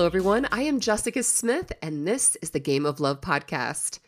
Hello, everyone. I am Jessica Smith, and this is the Game of Love podcast.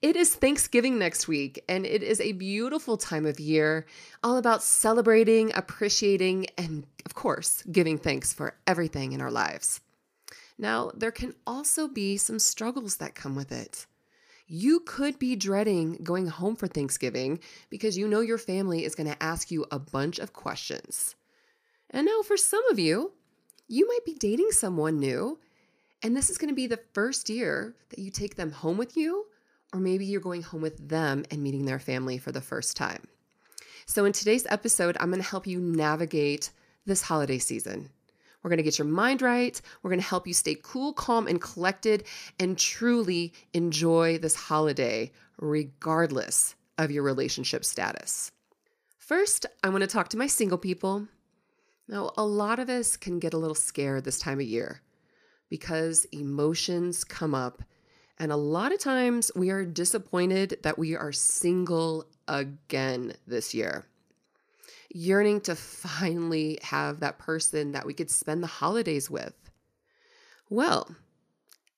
It is Thanksgiving next week, and it is a beautiful time of year, all about celebrating, appreciating, and of course, giving thanks for everything in our lives. Now, there can also be some struggles that come with it. You could be dreading going home for Thanksgiving because you know your family is going to ask you a bunch of questions. And now, for some of you, you might be dating someone new, and this is going to be the first year that you take them home with you, or maybe you're going home with them and meeting their family for the first time. So, in today's episode, I'm going to help you navigate this holiday season. We're going to get your mind right. We're going to help you stay cool, calm, and collected and truly enjoy this holiday, regardless of your relationship status. First, I want to talk to my single people. Now, a lot of us can get a little scared this time of year because emotions come up. And a lot of times we are disappointed that we are single again this year yearning to finally have that person that we could spend the holidays with. Well,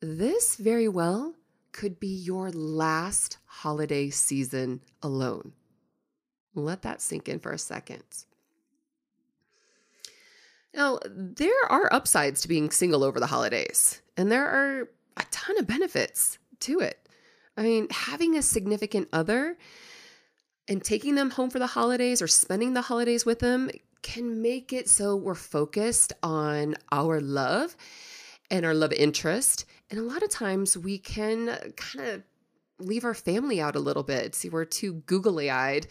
this very well could be your last holiday season alone. Let that sink in for a second. Now, there are upsides to being single over the holidays, and there are a ton of benefits to it. I mean, having a significant other and taking them home for the holidays or spending the holidays with them can make it so we're focused on our love and our love interest. And a lot of times we can kind of leave our family out a little bit. See, we're too googly eyed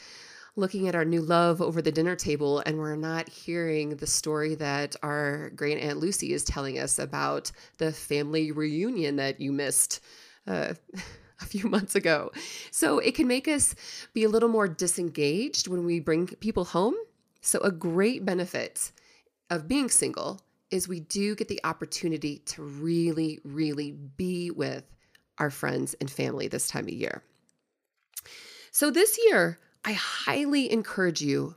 looking at our new love over the dinner table and we're not hearing the story that our great aunt Lucy is telling us about the family reunion that you missed. Uh, a few months ago. So it can make us be a little more disengaged when we bring people home. So, a great benefit of being single is we do get the opportunity to really, really be with our friends and family this time of year. So, this year, I highly encourage you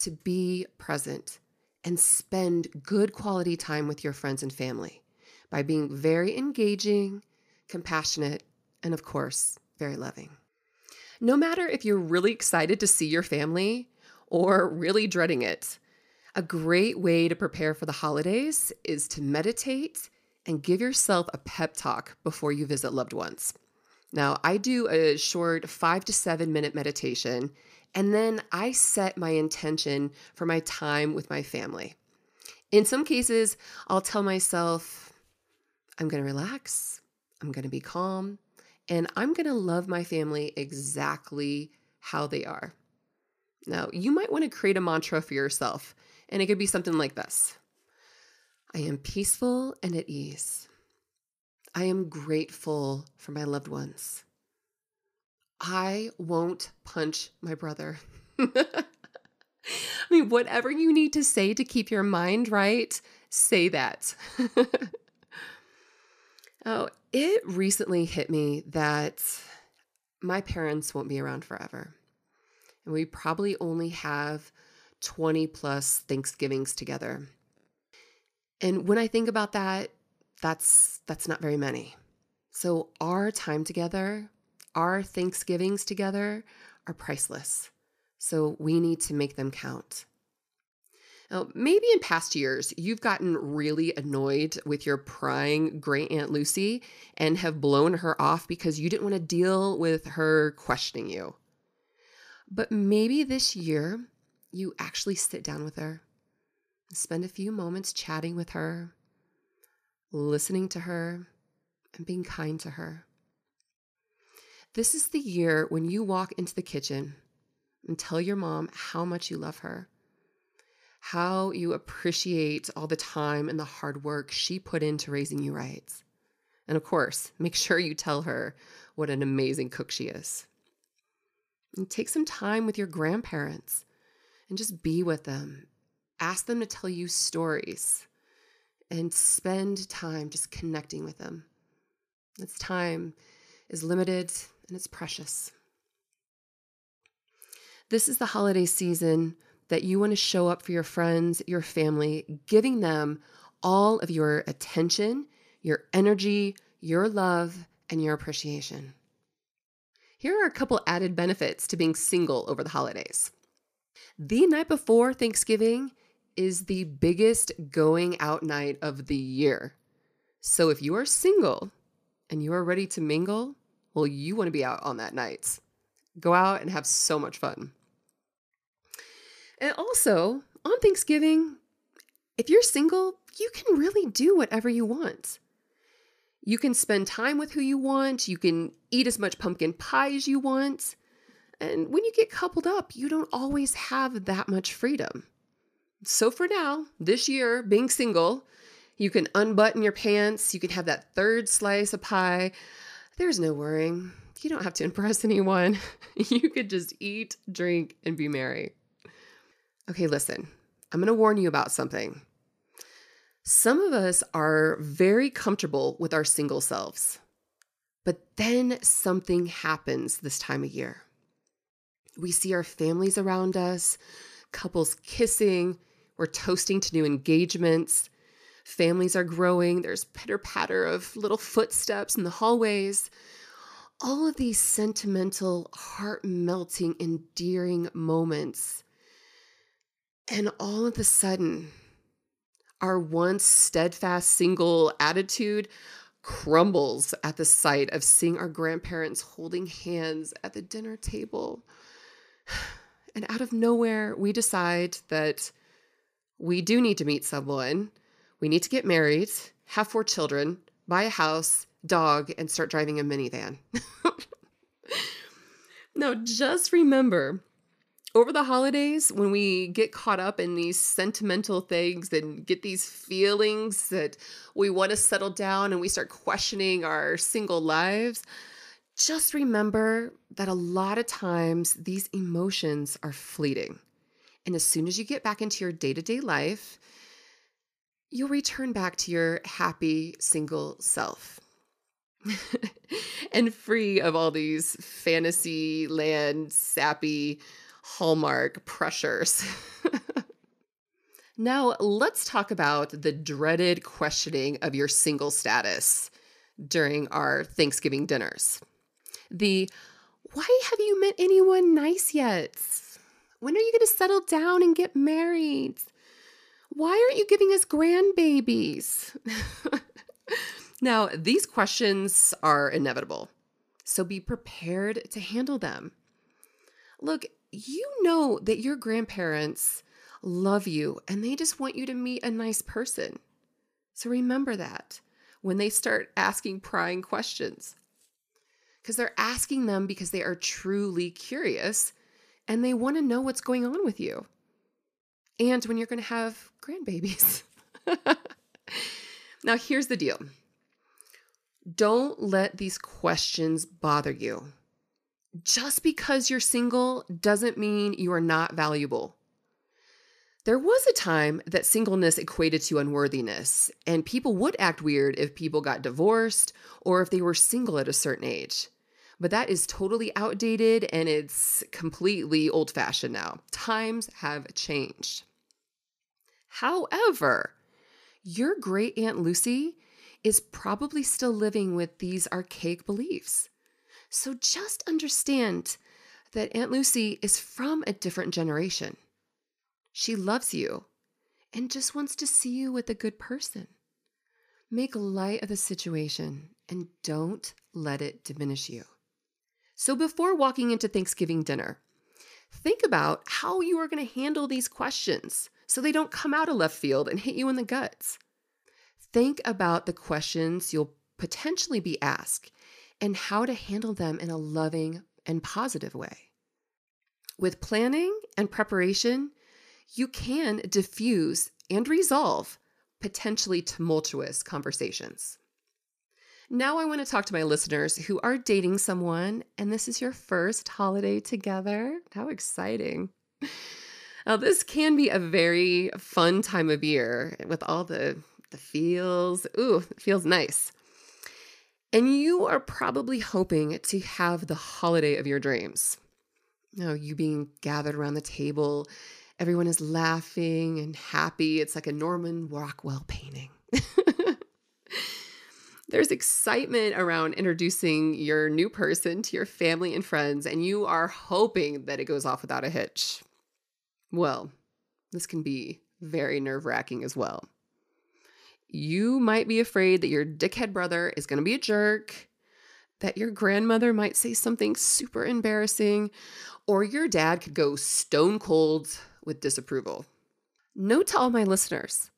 to be present and spend good quality time with your friends and family by being very engaging, compassionate, and of course, very loving. No matter if you're really excited to see your family or really dreading it, a great way to prepare for the holidays is to meditate and give yourself a pep talk before you visit loved ones. Now, I do a short five to seven minute meditation, and then I set my intention for my time with my family. In some cases, I'll tell myself, I'm going to relax, I'm going to be calm, and I'm going to love my family exactly how they are. Now, you might want to create a mantra for yourself, and it could be something like this I am peaceful and at ease. I am grateful for my loved ones. I won't punch my brother. I mean, whatever you need to say to keep your mind right, say that. oh, it recently hit me that my parents won't be around forever. And we probably only have 20 plus Thanksgivings together. And when I think about that, that's that's not very many. So our time together, our Thanksgivings together are priceless. So we need to make them count. Now, maybe in past years, you've gotten really annoyed with your prying great Aunt Lucy and have blown her off because you didn't want to deal with her questioning you. But maybe this year, you actually sit down with her, spend a few moments chatting with her, listening to her, and being kind to her. This is the year when you walk into the kitchen and tell your mom how much you love her how you appreciate all the time and the hard work she put into raising you right. And of course, make sure you tell her what an amazing cook she is. And take some time with your grandparents and just be with them. Ask them to tell you stories and spend time just connecting with them. This time is limited and it's precious. This is the holiday season that you want to show up for your friends, your family, giving them all of your attention your energy, your love, and your appreciation. Here are a couple added benefits to being single over the holidays. The night before Thanksgiving is the biggest going out night of the year. So if you are single and you are ready to mingle, well, you want to be out on that night. Go out and have so much fun. And also, on Thanksgiving, if you're single, you can really do whatever you want. You can spend time with who you want, you can eat as much pumpkin pie as you want. And when you get coupled up, you don't always have that much freedom. So for now, this year, being single, you can unbutton your pants, you can have that third slice of pie. There's no worrying. You don't have to impress anyone. you could just eat, drink, and be merry. Okay, listen, I'm to warn you about something. Some of us are very comfortable with our single selves, but then something happens this time of year. We see our families around us, couples kissing, we're toasting to new engagements. Families are growing. There's pitter patter of little footsteps in the hallways. All of these sentimental, heart melting, endearing moments. And all of a sudden, our once steadfast single attitude crumbles at the sight of seeing our grandparents holding hands at the dinner table. And out of nowhere, we decide that we do need to meet someone. We need to get married, have four children, buy a house, dog, and start driving a minivan. now, just remember over the holidays, when we get caught up in these sentimental things and get these feelings that we want to settle down and we start questioning our single lives, just remember that a lot of times these emotions are fleeting. And as soon as you get back into your day to day life, you'll return back to your happy single self. and free of all these fantasy land sappy Hallmark pressures. now, let's talk about the dreaded questioning of your single status during our Thanksgiving dinners. The why have you met anyone nice yet? When are you going to settle down and get married? Why aren't you giving us grandbabies? now, these questions are inevitable, so be prepared to handle them. Look, you know that your grandparents love you and they just want you to meet a nice person. So remember that when they start asking prying questions. Because they're asking them because they are truly curious and they want to know what's going on with you. And when you're going to have grandbabies. now, here's the deal don't let these questions bother you just because you're single doesn't mean you are not valuable. There was a time that singleness equated to unworthiness, and people would act weird if people got divorced or if they were single at a certain age. But that is totally outdated and it's completely old fashioned now. Times have changed. However, your great Aunt Lucy is probably still living with these archaic beliefs. So just understand that Aunt Lucy is from a different generation. She loves you and just wants to see you with a good person. Make light of the situation and don't let it diminish you. So, before walking into Thanksgiving dinner, think about how you are going to handle these questions so they don't come out of left field and hit you in the guts. Think about the questions you'll potentially be asked and how to handle them in a loving and positive way. With planning and preparation, you can diffuse and resolve potentially tumultuous conversations. Now, I want to talk to my listeners who are dating someone, and this is your first holiday together. How exciting! Now, this can be a very fun time of year with all the, the feels. Ooh, it feels nice. And you are probably hoping to have the holiday of your dreams. You know, you being gathered around the table, everyone is laughing and happy. It's like a Norman Rockwell painting. There's excitement around introducing your new person to your family and friends, and you are hoping that it goes off without a hitch. Well, this can be very nerve wracking as well. You might be afraid that your dickhead brother is going to be a jerk, that your grandmother might say something super embarrassing, or your dad could go stone cold with disapproval. Note to all my listeners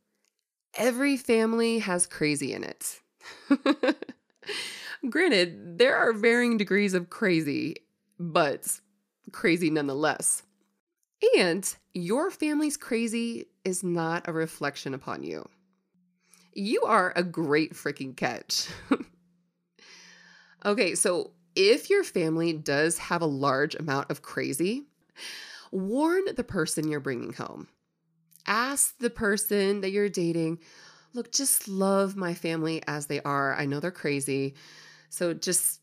every family has crazy in it. Granted, there are varying degrees of crazy, but crazy nonetheless. And your family's crazy is not a reflection upon you. You are a great freaking catch. okay, so if your family does have a large amount of crazy, warn the person you're bringing home. Ask the person that you're dating, look, just love my family as they are. I know they're crazy. So just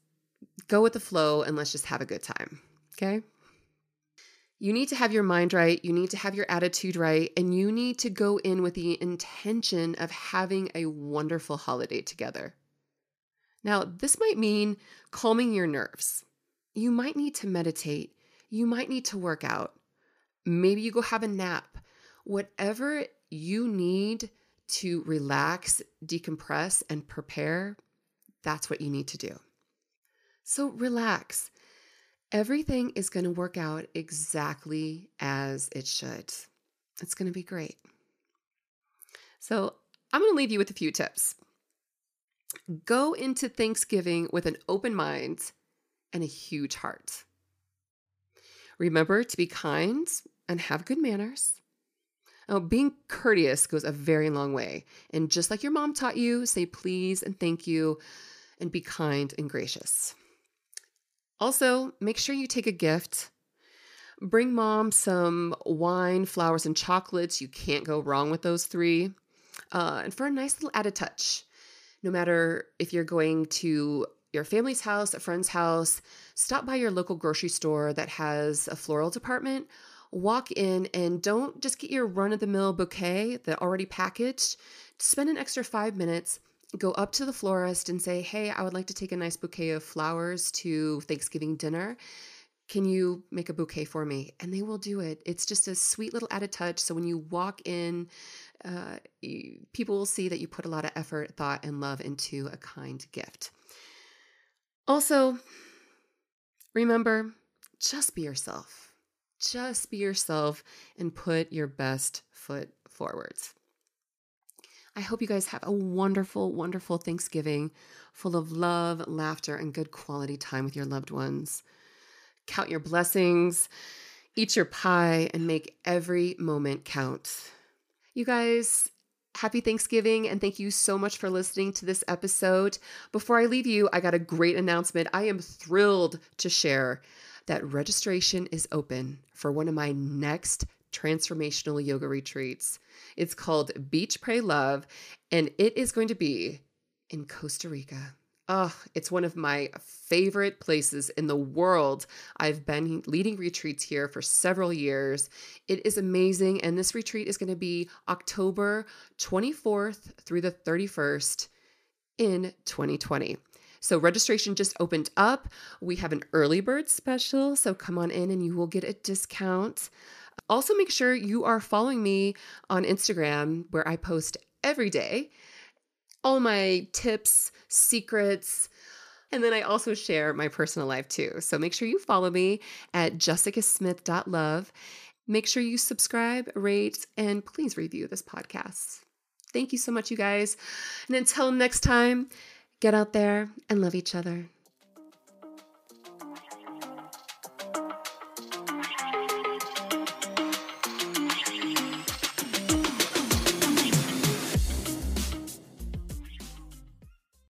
go with the flow and let's just have a good time. Okay. You need to have your mind right. You need to have your attitude right. And you need to go in with the intention of having a wonderful holiday together. Now, this might mean calming your nerves. You might need to meditate. You might need to work out. Maybe you go have a nap. Whatever you need to relax, decompress, and prepare, that's what you need to do. So relax. Everything is going to work out exactly as it should. It's going to be great. So, I'm going to leave you with a few tips. Go into Thanksgiving with an open mind and a huge heart. Remember to be kind and have good manners. Now, being courteous goes a very long way. And just like your mom taught you, say please and thank you and be kind and gracious. Also, make sure you take a gift. Bring mom some wine, flowers, and chocolates. You can't go wrong with those three. Uh, and for a nice little added touch, no matter if you're going to your family's house, a friend's house, stop by your local grocery store that has a floral department. Walk in and don't just get your run of the mill bouquet that already packaged. Spend an extra five minutes, go up to the florist and say, Hey, I would like to take a nice bouquet of flowers to Thanksgiving dinner. Can you make a bouquet for me? And they will do it. It's just a sweet little added touch. So when you walk in, uh, people will see that you put a lot of effort, thought, and love into a kind gift. Also, remember just be yourself. Just be yourself and put your best foot forwards. I hope you guys have a wonderful, wonderful Thanksgiving full of love, laughter, and good quality time with your loved ones. Count your blessings, eat your pie, and make every moment count. You guys, happy Thanksgiving and thank you so much for listening to this episode. Before I leave you, I got a great announcement. I am thrilled to share that registration is open for one of my next transformational yoga retreats. It's called Beach Pray Love, and it is going to be in Costa Rica. Oh, it's one of my favorite places in the world. I've been leading retreats here for several years. It is amazing. And this retreat is going to be October 24th through the 31st in 2020. So registration just opened up. We have an early bird special. So come on in and you will get a discount. Also, make sure you are following me on Instagram where I post every day all my tips, secrets, and then I also share my personal life too. So make sure you follow me at jessicasmith.love. Make sure you subscribe, rate, and please review this podcast. Thank you so much, you guys. And until next time, get out there and love each other.